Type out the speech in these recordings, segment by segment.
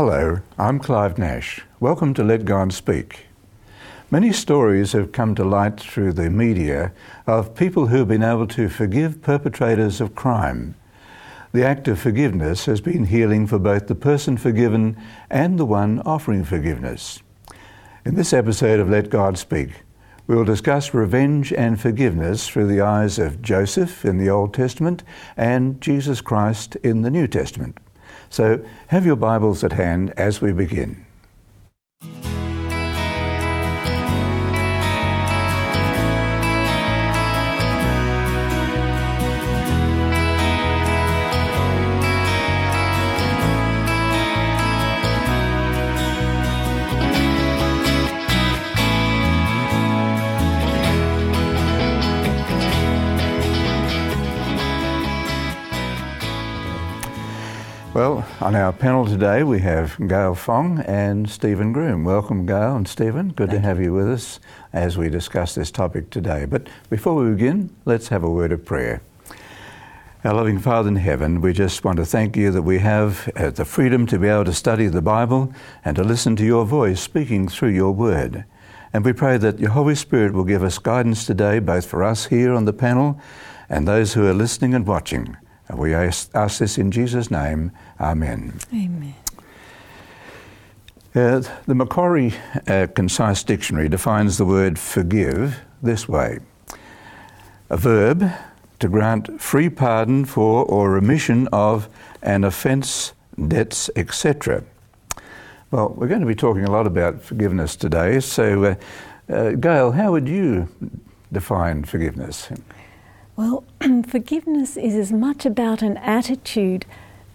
Hello, I'm Clive Nash. Welcome to Let God Speak. Many stories have come to light through the media of people who have been able to forgive perpetrators of crime. The act of forgiveness has been healing for both the person forgiven and the one offering forgiveness. In this episode of Let God Speak, we will discuss revenge and forgiveness through the eyes of Joseph in the Old Testament and Jesus Christ in the New Testament. So have your Bibles at hand as we begin. Well, on our panel today we have Gail Fong and Stephen Groom. Welcome, Gail and Stephen. Good Thank to have you. you with us as we discuss this topic today. But before we begin, let's have a word of prayer. Our loving Father in heaven, we just want to thank you that we have uh, the freedom to be able to study the Bible and to listen to your voice speaking through your word. And we pray that your Holy Spirit will give us guidance today, both for us here on the panel and those who are listening and watching. And we ask, ask this in Jesus' name. Amen. Amen. Uh, the Macquarie uh, Concise Dictionary defines the word forgive this way a verb to grant free pardon for or remission of an offence, debts, etc. Well, we're going to be talking a lot about forgiveness today. So, uh, uh Gail, how would you define forgiveness? Well, forgiveness is as much about an attitude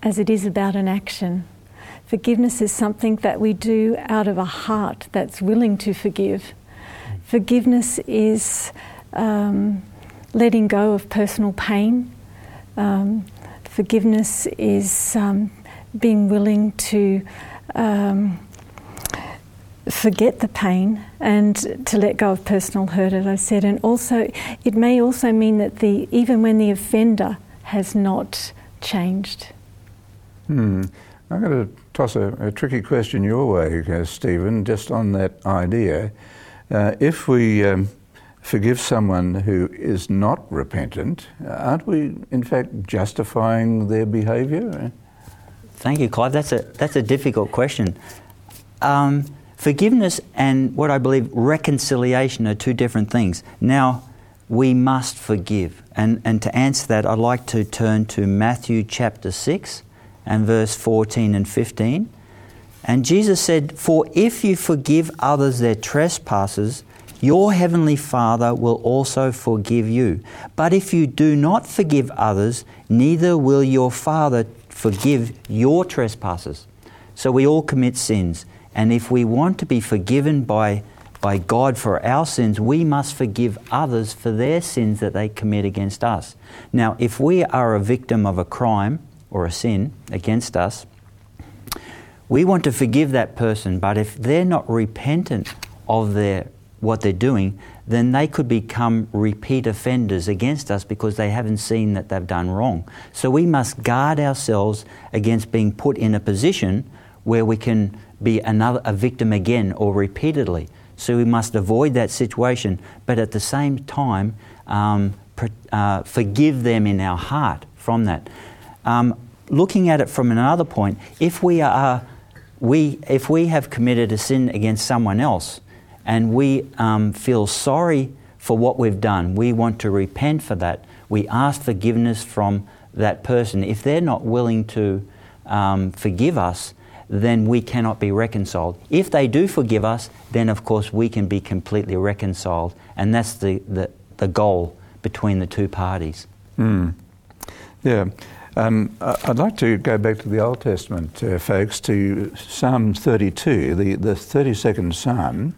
as it is about an action. Forgiveness is something that we do out of a heart that's willing to forgive. Forgiveness is um, letting go of personal pain. Um, forgiveness is um, being willing to um, forget the pain and to let go of personal hurt, as I said. And also, it may also mean that the even when the offender has not changed. Hmm. I'm going to toss a, a tricky question your way, uh, Stephen, just on that idea. Uh, if we um, forgive someone who is not repentant, aren't we, in fact, justifying their behaviour? Thank you, Clive. That's a that's a difficult question. Um, Forgiveness and what I believe reconciliation are two different things. Now, we must forgive. And, and to answer that, I'd like to turn to Matthew chapter 6 and verse 14 and 15. And Jesus said, For if you forgive others their trespasses, your heavenly Father will also forgive you. But if you do not forgive others, neither will your Father forgive your trespasses. So we all commit sins. And if we want to be forgiven by, by God for our sins, we must forgive others for their sins that they commit against us. Now, if we are a victim of a crime or a sin against us, we want to forgive that person, but if they're not repentant of their what they're doing, then they could become repeat offenders against us because they haven't seen that they've done wrong. So we must guard ourselves against being put in a position where we can be another a victim again or repeatedly. So we must avoid that situation, but at the same time, um, uh, forgive them in our heart from that. Um, looking at it from another point, if we are we if we have committed a sin against someone else, and we um, feel sorry for what we've done, we want to repent for that. We ask forgiveness from that person. If they're not willing to um, forgive us, then we cannot be reconciled. If they do forgive us, then of course we can be completely reconciled. And that's the, the, the goal between the two parties. Mm. Yeah. Um, I'd like to go back to the Old Testament, uh, folks, to Psalm 32, the, the 32nd Psalm.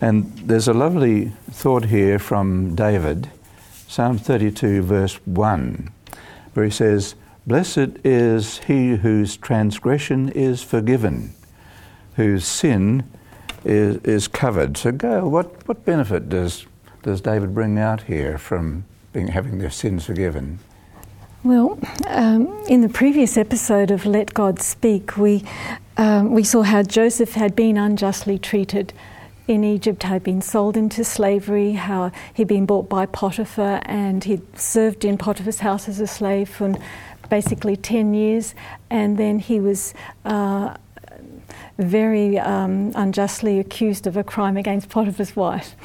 And there's a lovely thought here from David, Psalm 32, verse 1, where he says, Blessed is he whose transgression is forgiven, whose sin is, is covered. So, Gail, what, what benefit does, does David bring out here from being, having their sins forgiven? Well, um, in the previous episode of Let God Speak, we, um, we saw how Joseph had been unjustly treated in Egypt, had been sold into slavery, how he'd been bought by Potiphar and he'd served in Potiphar's house as a slave for basically 10 years, and then he was. Uh, very um, unjustly accused of a crime against Potiphar's wife,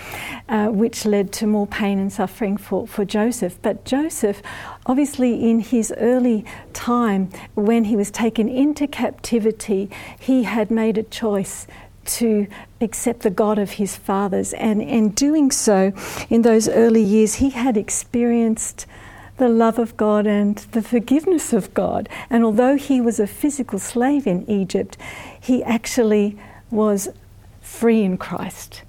uh, which led to more pain and suffering for, for Joseph. But Joseph, obviously, in his early time, when he was taken into captivity, he had made a choice to accept the God of his fathers. And in doing so, in those early years, he had experienced the love of God and the forgiveness of God. And although he was a physical slave in Egypt, he actually was free in Christ.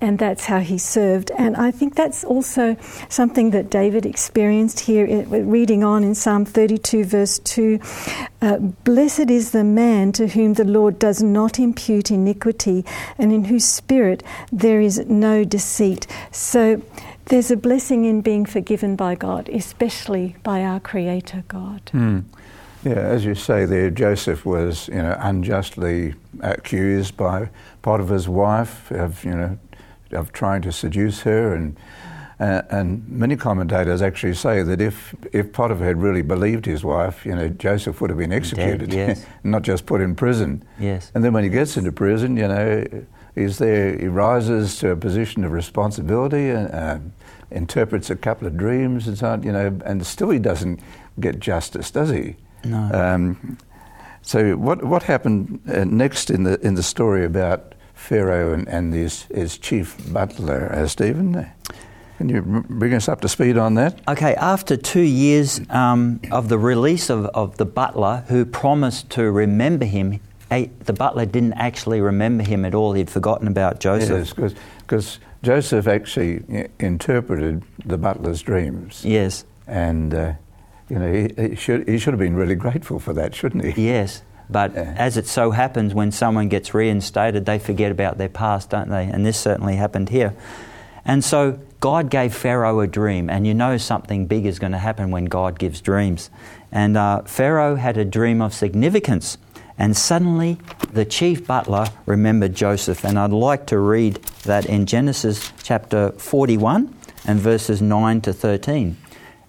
And that's how he served. And I think that's also something that David experienced here, reading on in Psalm 32, verse 2. Uh, Blessed is the man to whom the Lord does not impute iniquity, and in whose spirit there is no deceit. So there's a blessing in being forgiven by God, especially by our Creator God. Mm. Yeah, as you say there, Joseph was, you know, unjustly accused by Potiphar's wife of, you know, of trying to seduce her, and uh, and many commentators actually say that if if Potiphar had really believed his wife, you know, Joseph would have been executed, Dead, yes. not just put in prison. Yes. And then when he gets into prison, you know, he's there, he rises to a position of responsibility and uh, interprets a couple of dreams and so on, you know, and still he doesn't get justice, does he? No. Um, so what what happened uh, next in the in the story about Pharaoh and, and his, his chief butler, uh, Stephen? Can you bring us up to speed on that? Okay, after two years um, of the release of, of the butler who promised to remember him, the butler didn't actually remember him at all. He'd forgotten about Joseph. Yes, because Joseph actually interpreted the butler's dreams. Yes. And uh, you know, he, he, should, he should have been really grateful for that, shouldn't he? Yes. But yeah. as it so happens, when someone gets reinstated, they forget about their past, don't they? And this certainly happened here. And so God gave Pharaoh a dream, and you know something big is going to happen when God gives dreams. And uh, Pharaoh had a dream of significance, and suddenly the chief butler remembered Joseph. And I'd like to read that in Genesis chapter 41 and verses 9 to 13.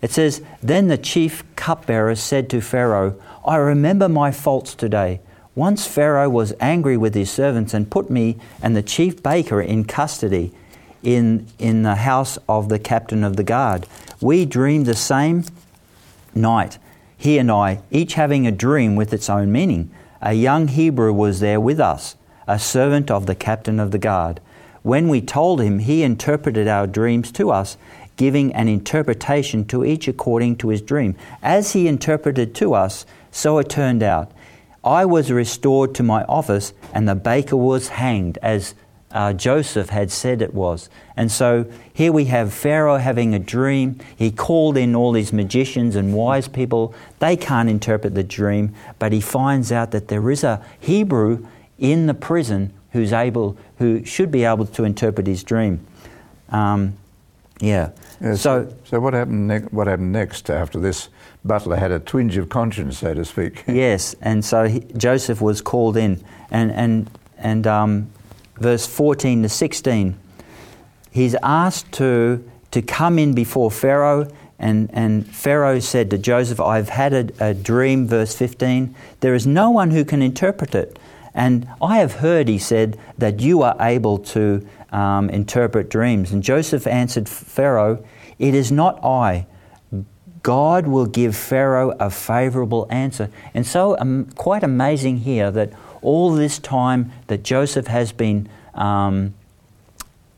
It says, Then the chief cupbearer said to Pharaoh, I remember my faults today. Once Pharaoh was angry with his servants and put me and the chief baker in custody in, in the house of the captain of the guard. We dreamed the same night, he and I, each having a dream with its own meaning. A young Hebrew was there with us, a servant of the captain of the guard. When we told him, he interpreted our dreams to us giving an interpretation to each according to his dream. As he interpreted to us, so it turned out. I was restored to my office, and the baker was hanged, as uh, Joseph had said it was. And so here we have Pharaoh having a dream. He called in all these magicians and wise people. They can't interpret the dream, but he finds out that there is a Hebrew in the prison who's able, who should be able to interpret his dream. Um, yeah. yeah so, so, what happened? Ne- what happened next after this? Butler had a twinge of conscience, so to speak. yes, and so he, Joseph was called in, and and and um, verse fourteen to sixteen, he's asked to to come in before Pharaoh, and and Pharaoh said to Joseph, "I've had a, a dream." Verse fifteen, there is no one who can interpret it, and I have heard, he said, that you are able to um, interpret dreams. And Joseph answered Pharaoh, It is not I. God will give Pharaoh a favorable answer. And so, um, quite amazing here that all this time that Joseph has been um,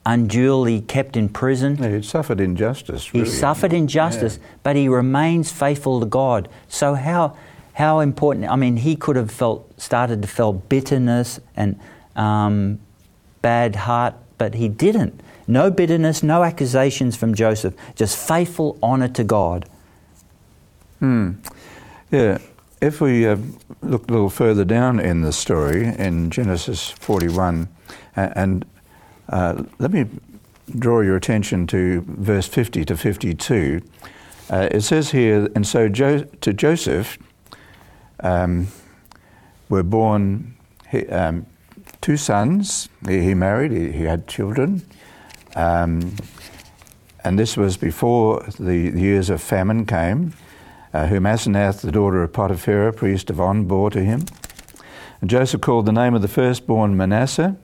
unduly kept in prison. Yeah, he suffered injustice. Really. He suffered injustice, yeah. but he remains faithful to God. So, how, how important, I mean, he could have felt, started to feel bitterness and um, bad heart but he didn't. No bitterness, no accusations from Joseph, just faithful honour to God. Hmm. Yeah. If we uh, look a little further down in the story, in Genesis 41, uh, and uh, let me draw your attention to verse 50 to 52. Uh, it says here, and so jo- to Joseph um, were born he, um, two sons. He, he married, he, he, had children. Um, and this was before the, the years of famine came, uh, whom Asenath, the daughter of Potiphera, priest of On, bore to him. And Joseph called the name of the firstborn Manasseh,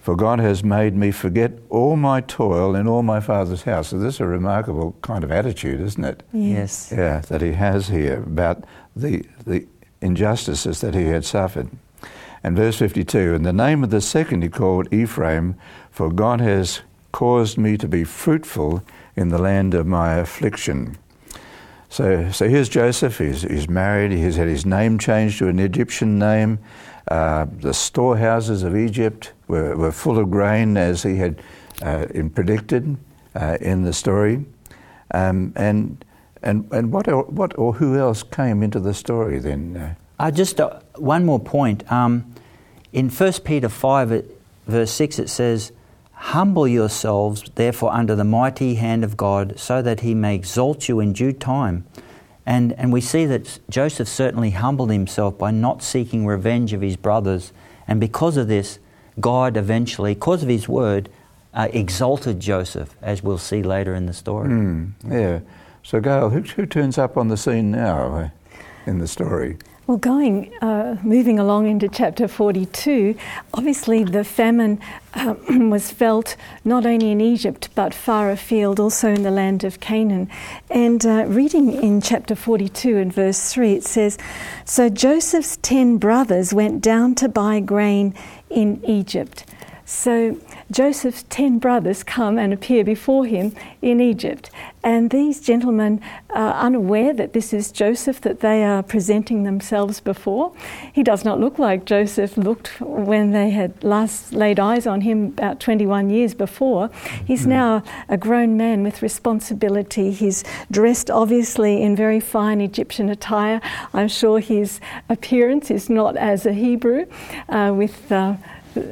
for God has made me forget all my toil in all my father's house. So this is a remarkable kind of attitude, isn't it? Yes. Yeah, that he has here about the, the injustices that he had suffered. And verse 52 And the name of the second he called Ephraim, for God has caused me to be fruitful in the land of my affliction. So, so here's Joseph. He's, he's married. He's had his name changed to an Egyptian name. Uh, the storehouses of Egypt were, were full of grain, as he had uh, predicted uh, in the story. Um, and and and what what or who else came into the story then? Uh, just uh, one more point. Um, in 1 Peter 5, verse 6, it says, Humble yourselves, therefore, under the mighty hand of God, so that he may exalt you in due time. And, and we see that Joseph certainly humbled himself by not seeking revenge of his brothers. And because of this, God eventually, because of his word, uh, exalted Joseph, as we'll see later in the story. Mm, yeah. So, Gail, who, who turns up on the scene now uh, in the story? Well, going, uh, moving along into chapter 42, obviously the famine uh, was felt not only in Egypt but far afield, also in the land of Canaan. And uh, reading in chapter 42 and verse 3, it says So Joseph's ten brothers went down to buy grain in Egypt. So Joseph's ten brothers come and appear before him in Egypt. And these gentlemen are unaware that this is Joseph that they are presenting themselves before. He does not look like Joseph looked when they had last laid eyes on him about 21 years before. He's mm-hmm. now a grown man with responsibility. He's dressed obviously in very fine Egyptian attire. I'm sure his appearance is not as a Hebrew uh, with. Uh,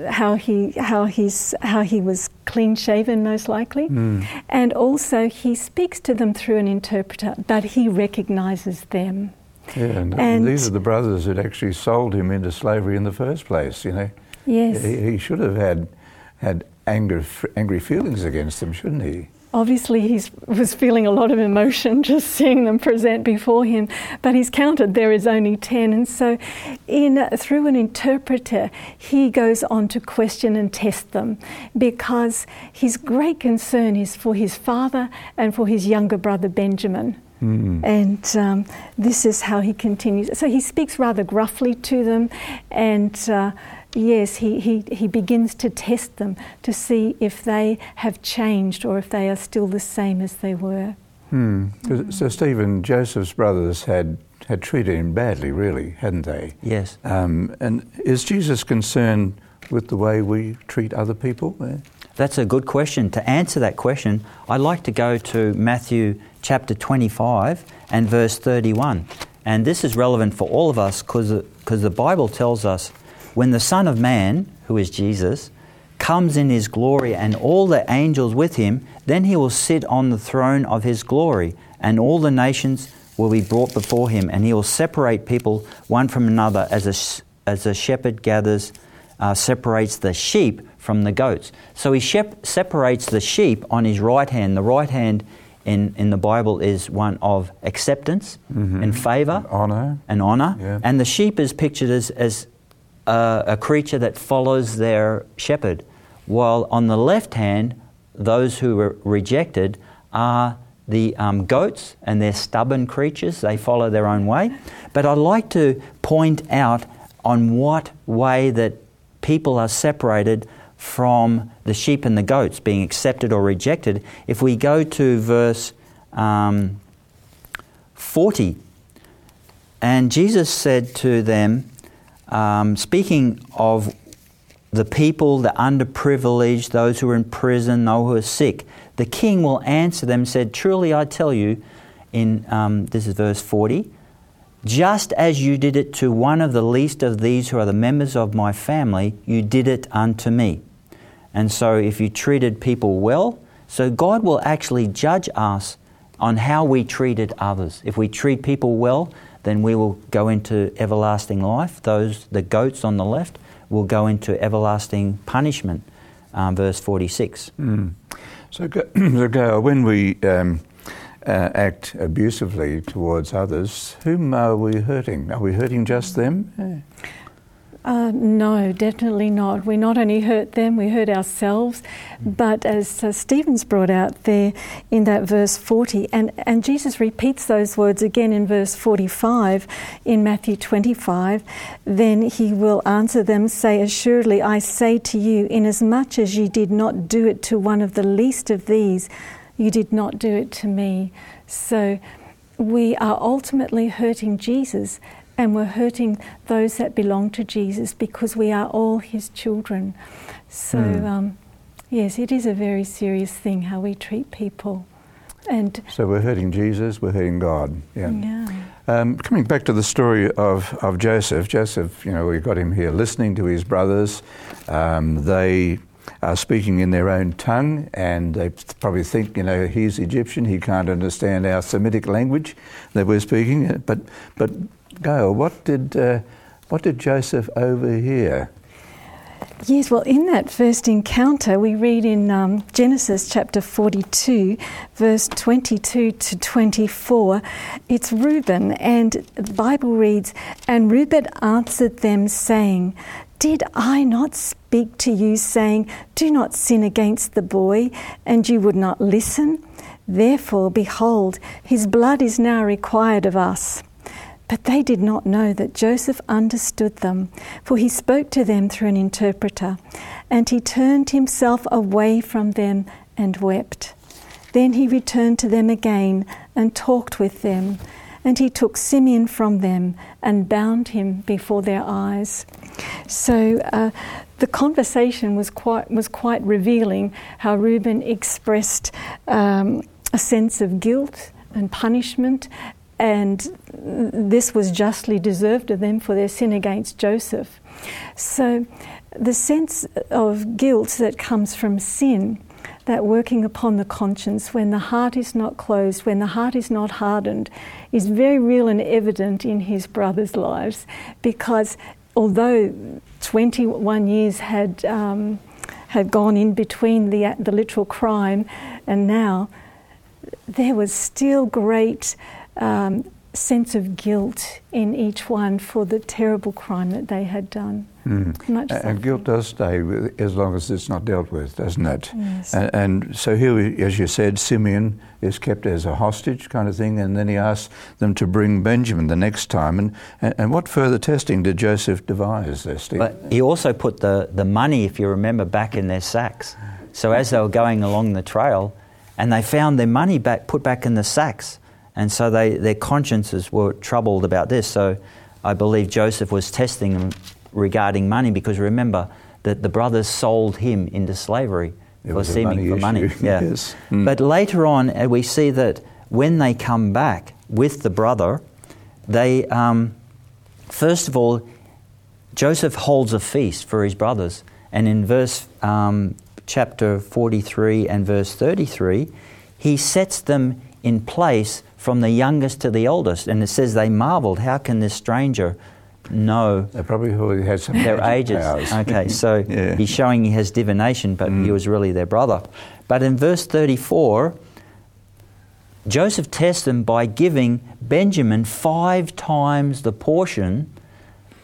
how he how he's how he was clean shaven most likely, mm. and also he speaks to them through an interpreter, but he recognizes them. Yeah, and, and these are the brothers that actually sold him into slavery in the first place. You know, yes, he, he should have had had anger, angry feelings against them, shouldn't he? Obviously, he was feeling a lot of emotion just seeing them present before him, but he's counted there is only 10. And so, in, through an interpreter, he goes on to question and test them because his great concern is for his father and for his younger brother Benjamin. Mm. And um, this is how he continues. So he speaks rather gruffly to them and uh, yes, he, he, he begins to test them to see if they have changed or if they are still the same as they were. Hmm. So, Stephen, Joseph's brothers had, had treated him badly, really, hadn't they? Yes. Um, and is Jesus concerned with the way we treat other people? That's a good question. To answer that question, I'd like to go to Matthew chapter 25 and verse 31. And this is relevant for all of us because the Bible tells us when the Son of Man, who is Jesus, comes in his glory and all the angels with him, then he will sit on the throne of his glory, and all the nations will be brought before him, and he will separate people one from another as a, as a shepherd gathers, uh, separates the sheep from the goats. So he shep- separates the sheep on his right hand. The right hand in, in the Bible is one of acceptance mm-hmm. and favour, honour, and honour. Yeah. And the sheep is pictured as, as a creature that follows their shepherd, while on the left hand, those who are rejected are the um, goats and they're stubborn creatures, they follow their own way. But I'd like to point out on what way that people are separated from the sheep and the goats, being accepted or rejected. If we go to verse um, 40, and Jesus said to them, um, speaking of the people, the underprivileged, those who are in prison, those who are sick, the king will answer them, said, Truly I tell you, in um, this is verse 40, just as you did it to one of the least of these who are the members of my family, you did it unto me. And so if you treated people well, so God will actually judge us on how we treated others. If we treat people well, then we will go into everlasting life. Those, the goats on the left, will go into everlasting punishment. Um, verse 46. Mm. So, so Gail, when we um, uh, act abusively towards others, whom are we hurting? Are we hurting just them? Yeah. Uh, no, definitely not. We not only hurt them, we hurt ourselves. But as uh, Stephen's brought out there in that verse 40, and, and Jesus repeats those words again in verse 45 in Matthew 25, then he will answer them, say, Assuredly, I say to you, inasmuch as you did not do it to one of the least of these, you did not do it to me. So we are ultimately hurting Jesus and we're hurting those that belong to Jesus because we are all his children. So, mm. um, yes, it is a very serious thing how we treat people. And so we're hurting Jesus, we're hurting God. Yeah. yeah. Um, coming back to the story of, of Joseph, Joseph, you know, we've got him here listening to his brothers. Um, they are speaking in their own tongue, and they probably think, you know, he's Egyptian, he can't understand our Semitic language that we're speaking. But, but Gail, what did, uh, what did Joseph overhear? Yes, well, in that first encounter, we read in um, Genesis chapter 42, verse 22 to 24, it's Reuben, and the Bible reads, And Reuben answered them, saying, Did I not speak to you, saying, Do not sin against the boy, and you would not listen? Therefore, behold, his blood is now required of us. But they did not know that Joseph understood them, for he spoke to them through an interpreter. And he turned himself away from them and wept. Then he returned to them again and talked with them. And he took Simeon from them and bound him before their eyes. So uh, the conversation was quite, was quite revealing how Reuben expressed um, a sense of guilt and punishment and this was justly deserved of them for their sin against Joseph. So, the sense of guilt that comes from sin, that working upon the conscience when the heart is not closed, when the heart is not hardened, is very real and evident in his brothers' lives because although 21 years had, um, had gone in between the, the literal crime and now, there was still great um, sense of guilt in each one for the terrible crime that they had done. Mm. and guilt does stay with, as long as it's not dealt with, doesn't it? Yes. And, and, so here, as you said, Simeon is kept as a hostage kind of thing, and then he asks them to bring Benjamin the next time. And, and, and what further testing did Joseph devise there, Steve? But he also put the, the money, if you remember, back in their sacks. So as they were going along the trail, and they found their money back put back in the sacks and so they, their consciences were troubled about this. So I believe Joseph was testing them regarding money because remember that the brothers sold him into slavery it for seeming for money. Yeah. yes. Mm. But later on, uh, we see that when they come back with the brother, they, um, first of all, Joseph holds a feast for his brothers. And in verse um, chapter 43 and verse 33, he sets them in place from the youngest to the oldest. And it says they marveled, how can this stranger know? They probably had some their ages. Powers. Okay, so yeah. he's showing he has divination, but mm. he was really their brother. But in verse 34, Joseph tests them by giving Benjamin five times the portion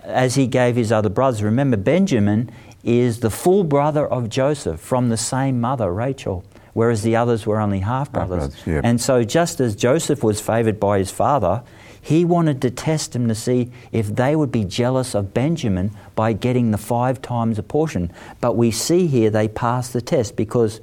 as he gave his other brothers. Remember, Benjamin is the full brother of Joseph from the same mother, Rachel whereas the others were only half brothers. Yep. And so, just as Joseph was favoured by his father, he wanted to test him to see if they would be jealous of Benjamin by getting the five times a portion. But we see here they passed the test because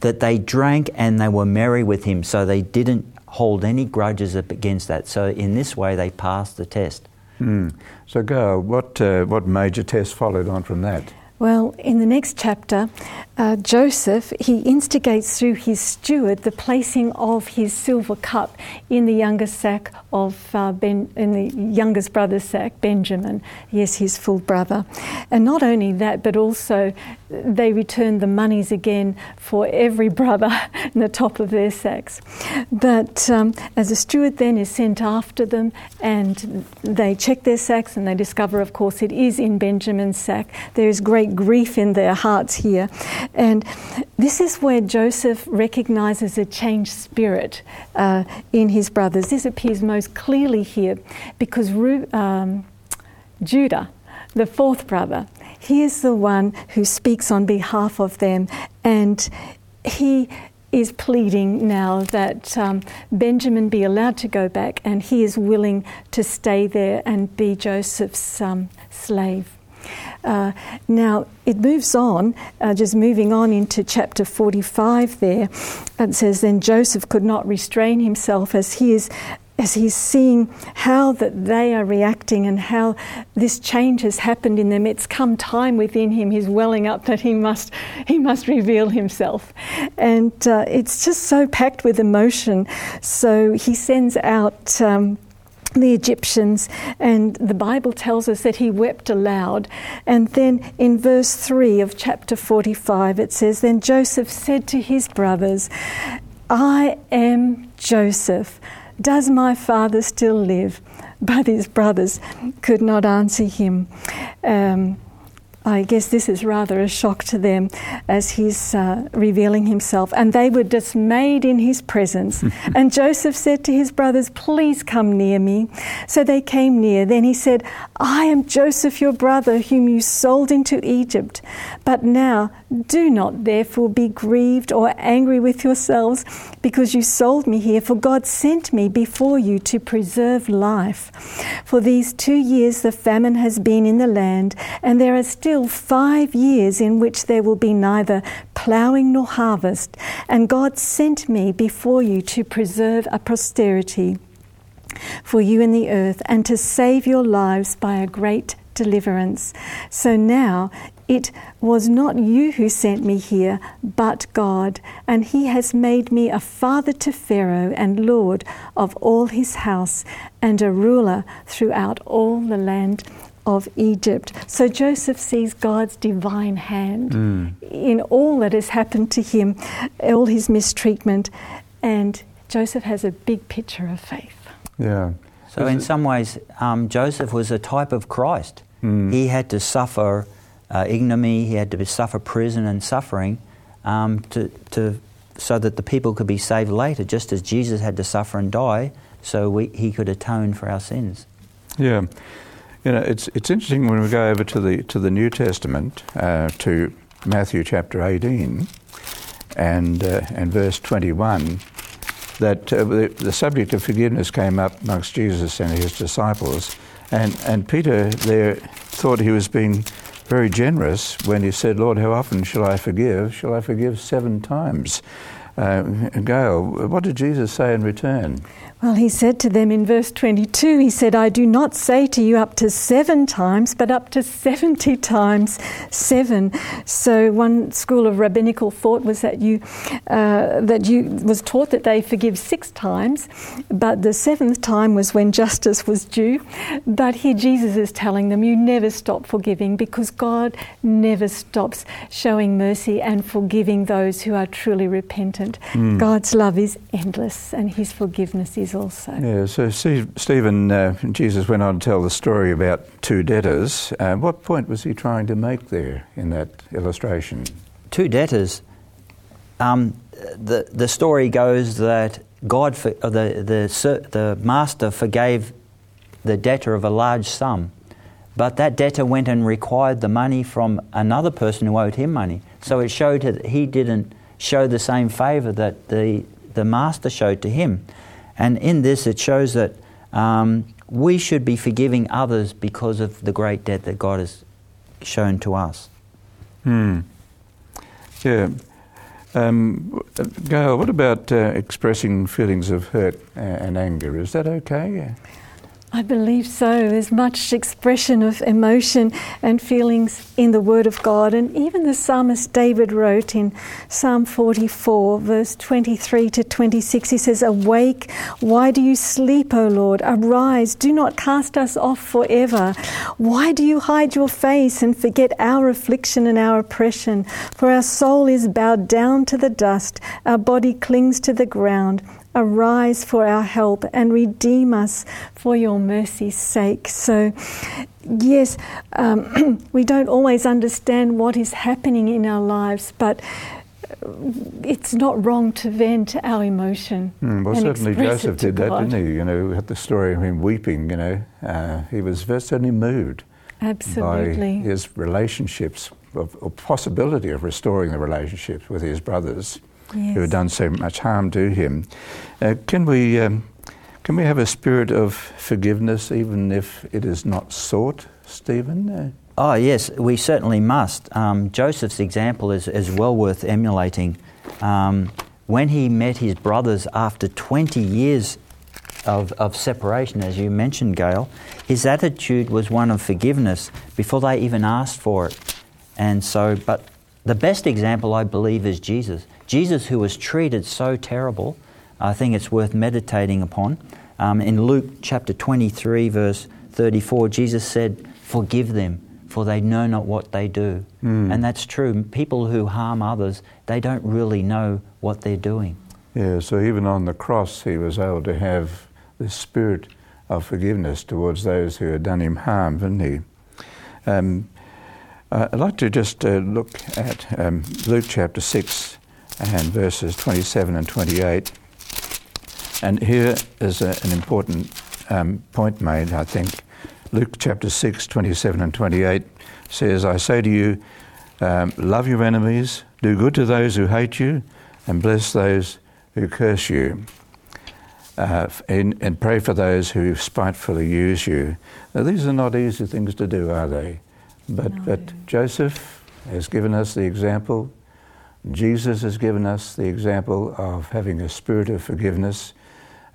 that they drank and they were merry with him, so they didn't hold any grudges against that. So in this way, they passed the test. Mm. So, go. What uh, what major test followed on from that? Well, in the next chapter, uh, Joseph he instigates through his steward the placing of his silver cup in the youngest sack of uh, ben, in the youngest brother's sack, Benjamin. Yes, his full brother, and not only that, but also they return the monies again for every brother in the top of their sacks. But um, as a steward then is sent after them, and they check their sacks, and they discover, of course, it is in Benjamin's sack. There is great grief in their hearts here. And this is where Joseph recognizes a changed spirit uh, in his brothers. This appears most clearly here because um, Judah, the fourth brother, he is the one who speaks on behalf of them, and he is pleading now that um, Benjamin be allowed to go back, and he is willing to stay there and be Joseph's um, slave. Uh, now it moves on, uh, just moving on into chapter 45 there. and says, Then Joseph could not restrain himself as he is. As he's seeing how that they are reacting and how this change has happened in them, it's come time within him. He's welling up that he must he must reveal himself, and uh, it's just so packed with emotion. So he sends out. Um, the Egyptians, and the Bible tells us that he wept aloud. And then in verse 3 of chapter 45, it says, Then Joseph said to his brothers, I am Joseph. Does my father still live? But his brothers could not answer him. Um, I guess this is rather a shock to them as he's uh, revealing himself. And they were dismayed in his presence. and Joseph said to his brothers, Please come near me. So they came near. Then he said, I am Joseph, your brother, whom you sold into Egypt. But now do not therefore be grieved or angry with yourselves because you sold me here, for God sent me before you to preserve life. For these two years the famine has been in the land, and there are still five years in which there will be neither ploughing nor harvest. And God sent me before you to preserve a posterity for you in the earth and to save your lives by a great deliverance. So now it was not you who sent me here, but God, and He has made me a father to Pharaoh and Lord of all his house, and a ruler throughout all the land of Egypt. So Joseph sees God's divine hand mm. in all that has happened to him, all his mistreatment, and Joseph has a big picture of faith. Yeah. So, in some ways, um, Joseph was a type of Christ. Mm. He had to suffer uh, ignominy, he had to suffer prison and suffering um, to, to, so that the people could be saved later, just as Jesus had to suffer and die so we, he could atone for our sins. Yeah. You know, it's, it's interesting when we go over to the, to the New Testament, uh, to Matthew chapter 18 and, uh, and verse 21, that uh, the, the subject of forgiveness came up amongst Jesus and his disciples. And, and Peter there thought he was being very generous when he said, Lord, how often shall I forgive? Shall I forgive seven times? Uh, Gail, what did Jesus say in return? Well, he said to them in verse 22, he said, I do not say to you up to seven times, but up to 70 times seven. So one school of rabbinical thought was that you, uh, that you was taught that they forgive six times, but the seventh time was when justice was due. But here Jesus is telling them, you never stop forgiving because God never stops showing mercy and forgiving those who are truly repentant. Mm. God's love is endless and his forgiveness is also. Yeah, so Stephen, uh, Jesus went on to tell the story about two debtors. Uh, what point was he trying to make there in that illustration? Two debtors. Um, the, the story goes that God, for, uh, the, the, the master forgave the debtor of a large sum, but that debtor went and required the money from another person who owed him money. So it showed that he didn't show the same favour that the, the master showed to him. And in this, it shows that um, we should be forgiving others because of the great debt that God has shown to us. Hmm. Yeah. Um, Gail, what about uh, expressing feelings of hurt and anger? Is that okay? I believe so. There's much expression of emotion and feelings in the Word of God. And even the psalmist David wrote in Psalm 44, verse 23 to 26, he says, Awake, why do you sleep, O Lord? Arise, do not cast us off forever. Why do you hide your face and forget our affliction and our oppression? For our soul is bowed down to the dust, our body clings to the ground. Arise for our help and redeem us for your mercy's sake. So, yes, um, we don't always understand what is happening in our lives, but it's not wrong to vent our emotion. Mm, well, and certainly Joseph did that, God. didn't he? You know, we had the story of him weeping, you know. Uh, he was very certainly moved Absolutely. by his relationships, of, or possibility of restoring the relationships with his brothers who had done so much harm to him. Uh, can we um, can we have a spirit of forgiveness even if it is not sought, Stephen? Uh, Oh, yes, we certainly must. Um, Joseph's example is, is well worth emulating. Um, when he met his brothers after 20 years of, of separation, as you mentioned, Gail, his attitude was one of forgiveness before they even asked for it. And so, but the best example, I believe, is Jesus. Jesus, who was treated so terrible, I think it's worth meditating upon. Um, in Luke chapter 23, verse 34, Jesus said, Forgive them, for they know not what they do. And that's true. People who harm others, they don't really know what they're doing. yeah, so even on the cross, he was able to have this spirit of forgiveness towards those who had done him harm, didn't he? Um, uh, I'd like to just uh, look at um, Luke chapter 6 and verses 27 and 28. And here is a, an important um, point made, I think. Luke chapter 6, 27 and 28 says, I say to you, um, love your enemies, do good to those who hate you, and bless those who curse you. Uh, and, and pray for those who spitefully use you. Now, these are not easy things to do, are they? But, No. but Joseph has given us the example. Jesus has given us the example of having a spirit of forgiveness.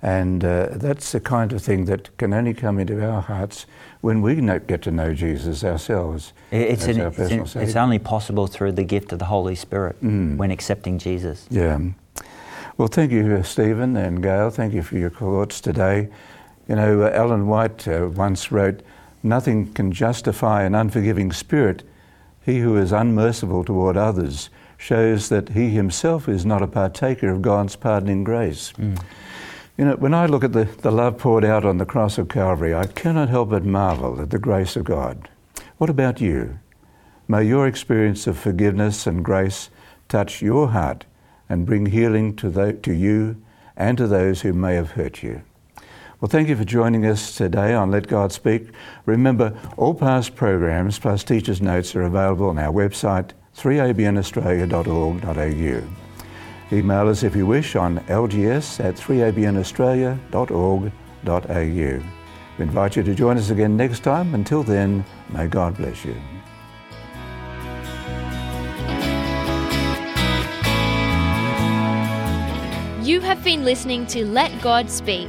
And uh, that's the kind of thing that can only come into our hearts when we know, get to know Jesus ourselves. It's, an, our it's, an- it's only possible through the gift of the Holy Spirit Mm. when accepting Jesus. Yeah. Well, thank you, uh, Stephen and Gail. Thank you for your thoughts today. You know, uh, Ellen White uh, once wrote, Nothing can justify an unforgiving spirit. He who is unmerciful toward others shows that he himself is not a partaker of God's pardoning grace. Hmm. You know, when I look at the, the love poured out on the cross of Calvary, I cannot help but marvel at the grace of God. What about you? May your experience of forgiveness and grace touch your heart and bring healing to, tho- to you and to those who may have hurt you. Well, thank you for joining us today on Let God Speak. Remember, all past programs plus teachers' notes are available on our website, 3abnaustralia.org.au. Email us if you wish on lgs at 3abnaustralia.org.au. We invite you to join us again next time. Until then, may God bless you. You have been listening to Let God Speak,